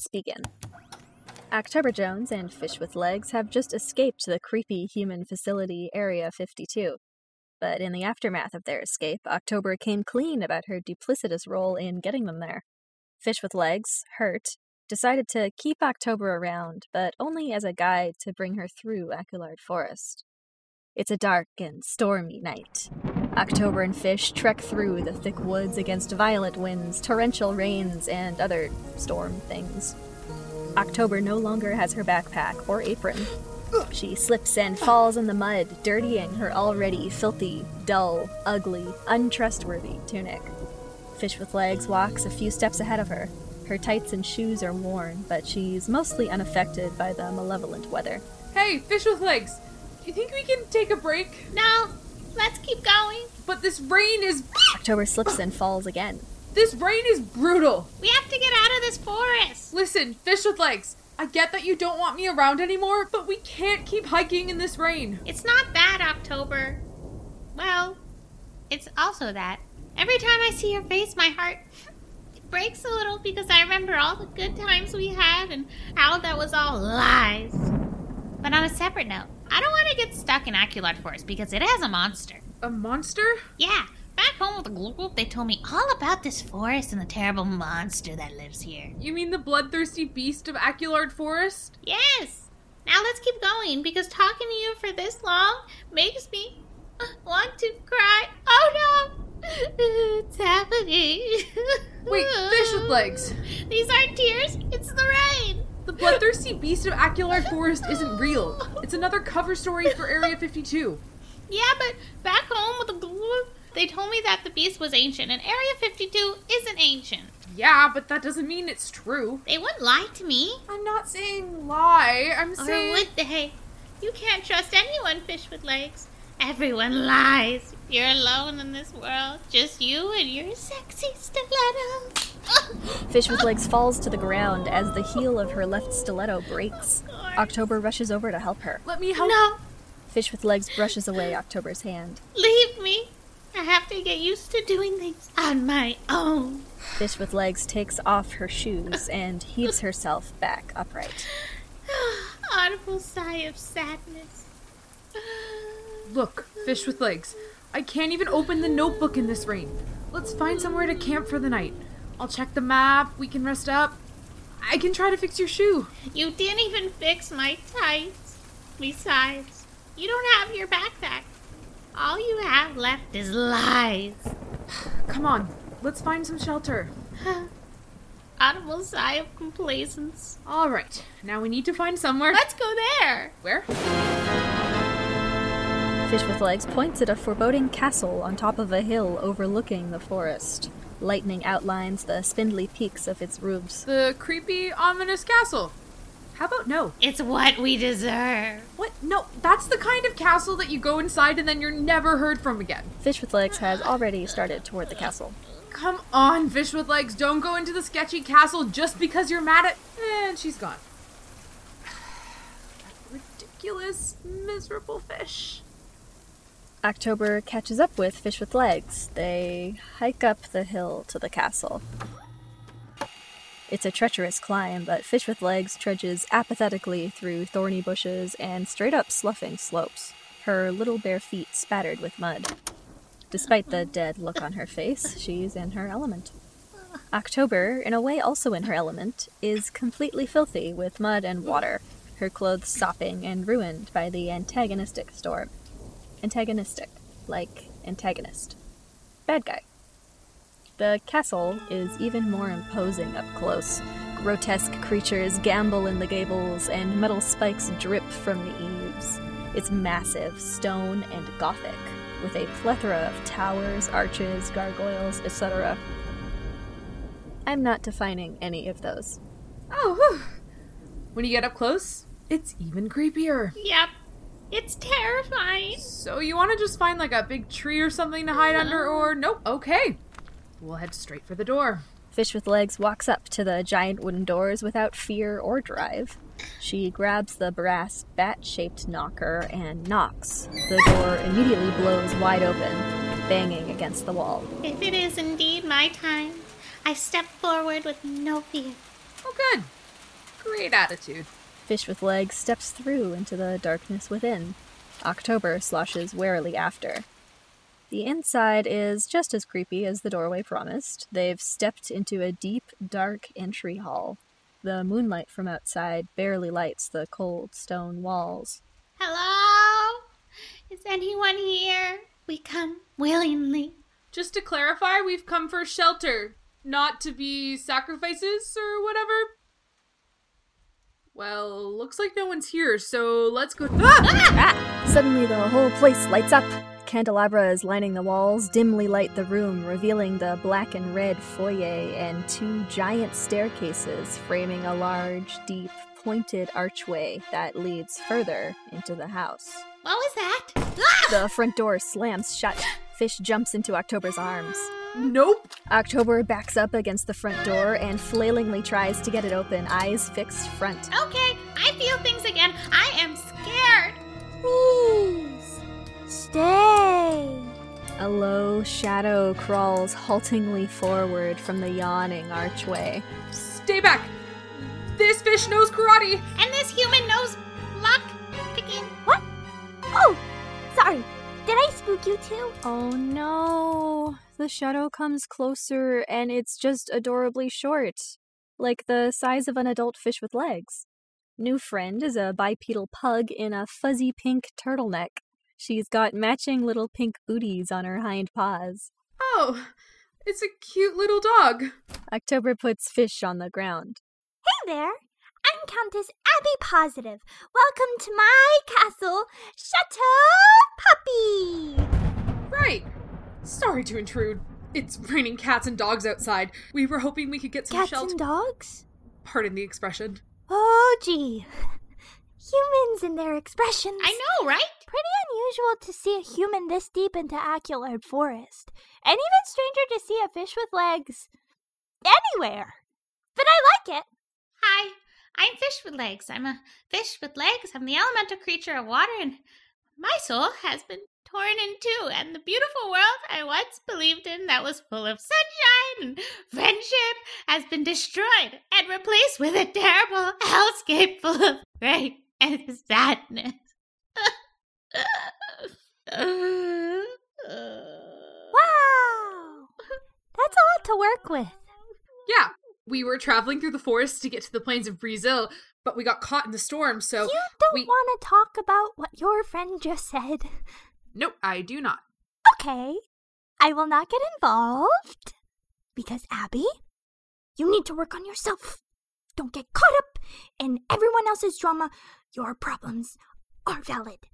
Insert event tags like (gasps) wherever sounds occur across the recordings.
Let's begin. October Jones and Fish with Legs have just escaped the creepy human facility Area 52. But in the aftermath of their escape, October came clean about her duplicitous role in getting them there. Fish with Legs, hurt, decided to keep October around, but only as a guide to bring her through Aculard Forest. It's a dark and stormy night. October and Fish trek through the thick woods against violent winds, torrential rains, and other storm things. October no longer has her backpack or apron. She slips and falls in the mud, dirtying her already filthy, dull, ugly, untrustworthy tunic. Fish with Legs walks a few steps ahead of her. Her tights and shoes are worn, but she's mostly unaffected by the malevolent weather. Hey, fish with legs. Do you think we can take a break? No, let's keep going. But this rain is October slips and falls again. this rain is brutal. We have to get out of this forest. Listen, fish with legs. I get that you don't want me around anymore, but we can't keep hiking in this rain. It's not that, October. Well, it's also that. Every time I see your face, my heart it breaks a little because I remember all the good times we had and how that was all lies. But on a separate note, I don't want to get stuck in Aculard Forest because it has a monster. A monster? Yeah, back home with the Glue Group, they told me all about this forest and the terrible monster that lives here. You mean the bloodthirsty beast of Aculard Forest? Yes. Now let's keep going because talking to you for this long makes me uh, want to cry. Oh no! (laughs) It's happening. Wait, fish with legs. (laughs) These aren't tears, it's the rain. The bloodthirsty beast of Aculard Forest isn't real. It's another cover story for Area 52. Yeah, but back home with the glue, they told me that the beast was ancient and Area 52 isn't ancient. Yeah, but that doesn't mean it's true. They wouldn't lie to me. I'm not saying lie. I'm Or saying. would they? You can't trust anyone, fish with legs. Everyone lies. You're alone in this world. Just you and your sexy stiletto. Fish with Legs falls to the ground as the heel of her left stiletto breaks. October rushes over to help her. Let me help. No, Fish with Legs brushes away October's hand. leave me. I have to get used to doing things on my own. Fish with Legs takes off her shoes and heaves herself back upright. (sighs) Audible sigh of sadness. (sighs) Look, fish with legs. I can't even open the notebook in this rain. Let's find somewhere to camp for the night. I'll check the map. We can rest up. I can try to fix your shoe. You didn't even fix my tights. Besides, you don't have your backpack. All you have left is lies. (sighs) Come on, let's find some shelter. (laughs) Audible sigh of complacence. All right, now we need to find somewhere. Let's go there. Where? Fish with Legs points at a foreboding castle on top of a hill overlooking the forest. Lightning outlines the spindly peaks of its roofs. The creepy, ominous castle. How about no? It's what we deserve. What? No, that's the kind of castle that you go inside and then you're never heard from again. Fish with Legs has already started toward the castle. Come on, fish with legs. Don't go into the sketchy castle just because you're mad at. And she's gone. (sighs) Ridiculous, miserable fish. October catches up with Fish with Legs. They hike up the hill to the castle. It's a treacherous climb, but Fish with Legs trudges apathetically through thorny bushes and straight up sloughing slopes, her little bare feet spattered with mud. Despite the dead look on her face, she's in her element. October, in a way also in her element, is completely filthy with mud and water, her clothes sopping and ruined by the antagonistic storm. Antagonistic, like antagonist. Bad guy. The castle is even more imposing up close. Grotesque creatures gambol in the gables, and metal spikes drip from the eaves. It's massive, stone, and gothic, with a plethora of towers, arches, gargoyles, etc. I'm not defining any of those. Oh, whew. when you get up close, It's even creepier. Yep. It's terrifying. So you want to just find like a big tree or something to hide under, or nope? Okay, we'll head straight for the door. Fish with Legs walks up to the giant wooden doors without fear or drive. She grabs the brass bat shaped knocker and knocks. The door immediately blows wide open, banging against the wall. If it is indeed my time, I step forward with no fear. Oh, good. Great attitude. Fish with Legs steps through into the darkness within. October sloshes warily after. The inside is just as creepy as the doorway promised. They've stepped into a deep, dark entry hall. The moonlight from outside barely lights the cold stone walls. Hello? Is anyone here? We come willingly. Just to clarify, we've come for shelter, not to be sacrifices or whatever. Well, looks like no one's here, so let's go. Ah! Ah! Suddenly, the whole place lights up. Candelabras lining the walls dimly light the room, revealing the black and red foyer and two giant staircases framing a large, deep, pointed archway that leads further into the house. What was that? Ah! The front door slams shut. Fish jumps into October's arms. Nope. October backs up against the front door and flailingly tries to get it open, eyes fixed front. Okay, I feel things again. I am scared. Please, stay. A low shadow crawls haltingly forward from the yawning archway. Stay back. This fish knows karate. And this human knows lock picking. What? Oh, sorry. You too? Oh no. The shadow comes closer and it's just adorably short, like the size of an adult fish with legs. New friend is a bipedal pug in a fuzzy pink turtleneck. She's got matching little pink booties on her hind paws. Oh, it's a cute little dog. October puts fish on the ground. Hey there. I'm Countess Abby Positive. Welcome to my castle, Chateau. Right. Sorry to intrude. It's raining cats and dogs outside. We were hoping we could get some Cats shelter. and dogs? Pardon the expression. Oh, gee. (laughs) Humans and their expressions. I know, right? Pretty unusual to see a human this deep into Aculard Forest. And even stranger to see a fish with legs anywhere. But I like it. Hi, I'm Fish with Legs. I'm a fish with legs. I'm the elemental creature of water, and my soul has been torn in two. And the beautiful world I once believed in that was full of sunshine and friendship has been destroyed and replaced with a terrible (laughs) hellscape full of rain and sadness. Wow. That's a lot to work with. Yeah, we were traveling through the forest to get to the plains of Brazil, but we got caught in the storm, so you don't we- want to talk about what your friend just said. Nope, I do not. Okay. I will not get involved. Because, Abby, you need to work on yourself. Don't get caught up in everyone else's drama. Your problems are valid.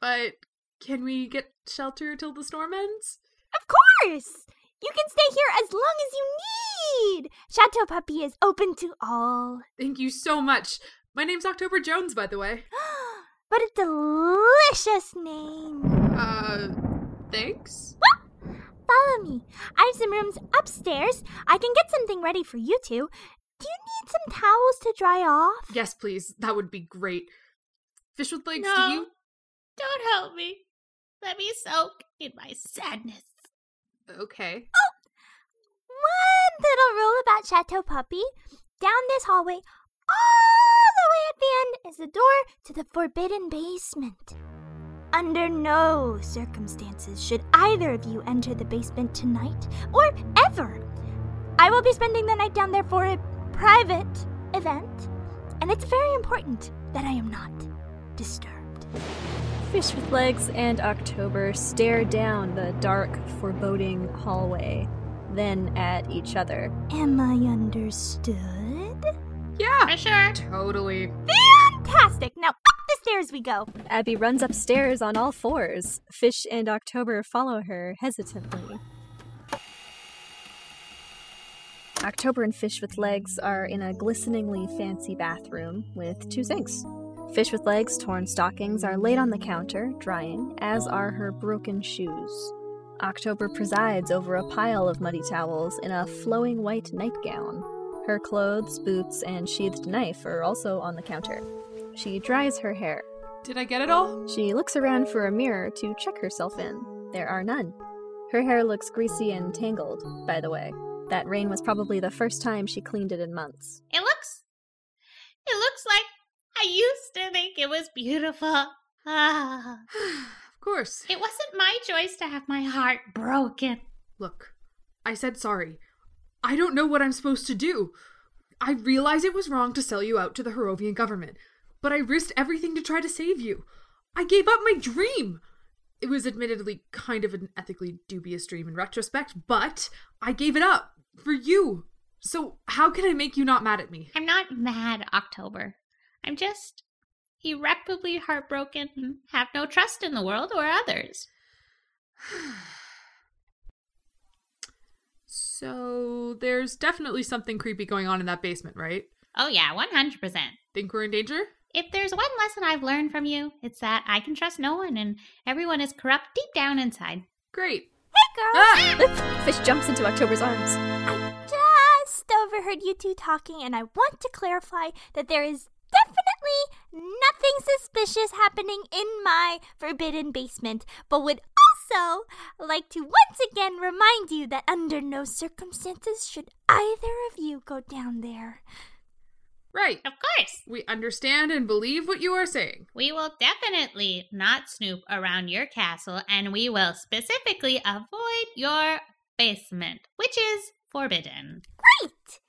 But can we get shelter till the storm ends? Of course! You can stay here as long as you need! Chateau Puppy is open to all. Thank you so much. My name's October Jones, by the way. (gasps) (gasps) (gasps) What a delicious name! Uh, thanks? Follow me. I have some rooms upstairs. I can get something ready for you two. Do you need some towels to dry off? Yes, please. That would be great. Fish with legs, No. do you? Don't help me. Let me soak in my sadness. Okay. One little rule about Chateau Puppy. Down this hallway, all the way at the end, is the door to the forbidden basement. Under no circumstances should either of you enter the basement tonight or ever. I will be spending the night down there for a private event, and it's very important that I am not disturbed. Fish with Legs and October stare down the dark, foreboding hallway, then at each other. Am I understood? Yeah, For sure. totally. Fantastic! Now up the stairs we go. Abby runs upstairs on all fours. Fish and October follow her hesitantly. October and Fish with Legs are in a glisteningly fancy bathroom with two sinks. Fish with Legs' torn stockings are laid on the counter, drying, as are her broken shoes. October presides over a pile of muddy towels in a flowing white nightgown. Her clothes, boots, and sheathed knife are also on the counter. She dries her hair. Did I get it all? She looks around for a mirror to check herself in. There are none. Her hair looks greasy and tangled, by the way. That rain was probably the first time she cleaned it in months. It looks. It looks like I used to think it was beautiful. Ah. (sighs) of course. It wasn't my choice to have my heart broken. Look, I said sorry. I don't know what I'm supposed to do. I realize it was wrong to sell you out to the Harovian government, but I risked everything to try to save you. I gave up my dream. It was admittedly kind of an ethically dubious dream in retrospect, but I gave it up for you. So, how can I make you not mad at me? I'm not mad, October. I'm just irreparably heartbroken and have no trust in the world or others. So, there's definitely something creepy going on in that basement, right? Oh, yeah, 100%. Think we're in danger? If there's one lesson I've learned from you, it's that I can trust no one and everyone is corrupt deep down inside. Great. Hey, girl! Ah! Fish jumps into October's arms. I just overheard you two talking, and I want to clarify that there is definitely nothing suspicious happening in my forbidden basement, but would also like to once again remind you that under no circumstances should either of you go down there. Right. Of course, We understand and believe what you are saying. we will definitely not snoop around your castle and we will specifically avoid your basement, which is forbidden. Great!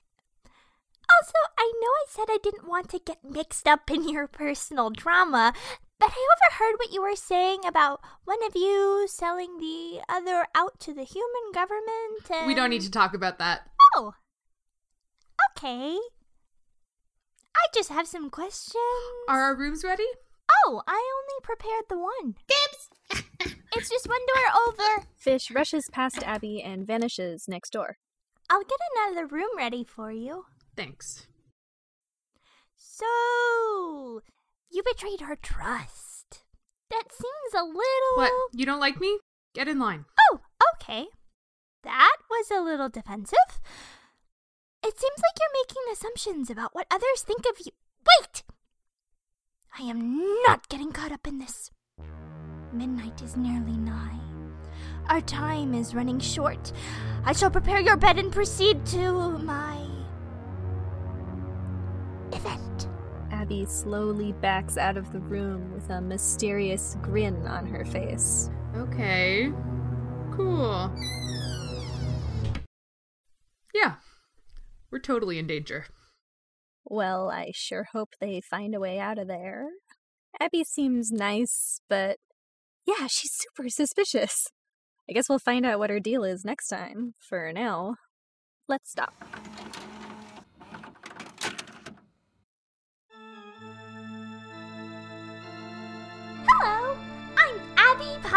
Also, I know I said I didn't want to get mixed up in your personal drama, but I overheard what you were saying about one of you selling the other out to the human government. And... We don't need to talk about that. Oh. Okay. I just have some questions. Are our rooms ready? Oh, I only prepared the one. Dibs! (laughs) It's just one door over. Fish rushes past Abby and vanishes next door. I'll get another room ready for you. Thanks. So, you betrayed her trust. That seems a little. What? You don't like me? Get in line. Oh, okay. That was a little defensive. It seems like you're making assumptions about what others think of you. Wait! I am not getting caught up in this. Midnight is nearly nigh. Our time is running short. I shall prepare your bed and proceed to my Abby slowly backs out of the room with a mysterious grin on her face. Okay. Cool. Yeah. We're totally in danger. Well, I sure hope they find a way out of there. Abby seems nice, but yeah, she's super suspicious. I guess we'll find out what her deal is next time. For now, let's stop.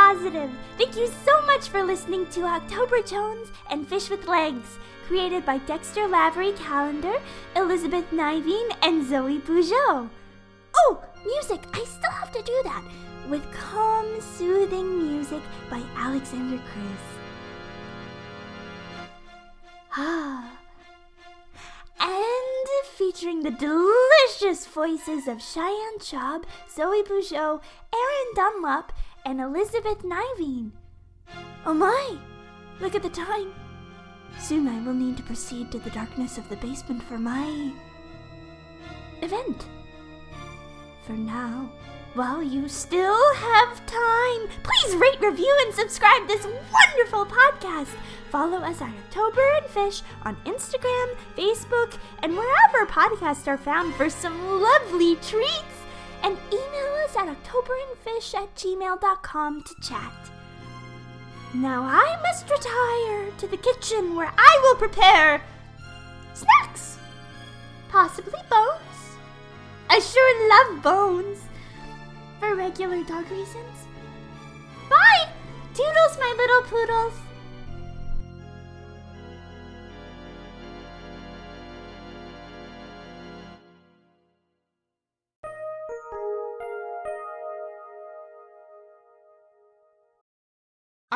Positive. Thank you so much for listening to October Jones and Fish with Legs, created by Dexter Lavery Calendar, Elizabeth Niveen, and Zoe Bougeot. Oh, music! I still have to do that. With calm, soothing music by Alexander Cruz. Ah. And featuring the delicious voices of Cheyenne Chaub, Zoe Bougeot, Aaron Dunlop, and Elizabeth Niveen. Oh my! Look at the time. Soon I will need to proceed to the darkness of the basement for my event. For now, while you still have time, please rate, review, and subscribe this wonderful podcast. Follow us at October and Fish on Instagram, Facebook, and wherever podcasts are found for some lovely treats. And email us at octoberandfish at gmail.com to chat. Now I must retire to the kitchen where I will prepare snacks. Possibly bones. I sure love bones. For regular dog reasons. Bye! Toodles, my little poodles.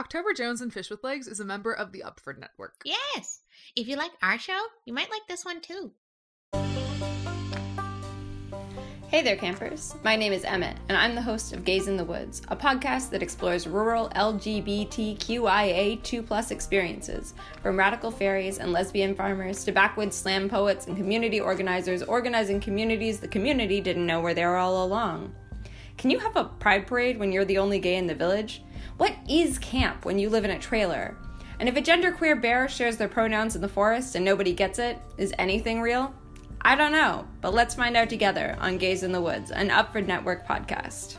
October Jones and Fish with Legs is a member of the Upford Network. Yes. If you like our show, you might like this one too. Hey there, campers. My name is Emmett, and I'm the host of Gays in the Woods, a podcast that explores rural LGBTQIA2 experiences, from radical fairies and lesbian farmers to backwoods slam poets and community organizers organizing communities the community didn't know where they were there all along. Can you have a pride parade when you're the only gay in the village? What is camp when you live in a trailer? And if a genderqueer bear shares their pronouns in the forest and nobody gets it, is anything real? I don't know, but let's find out together on Gays in the Woods, an Upford Network podcast.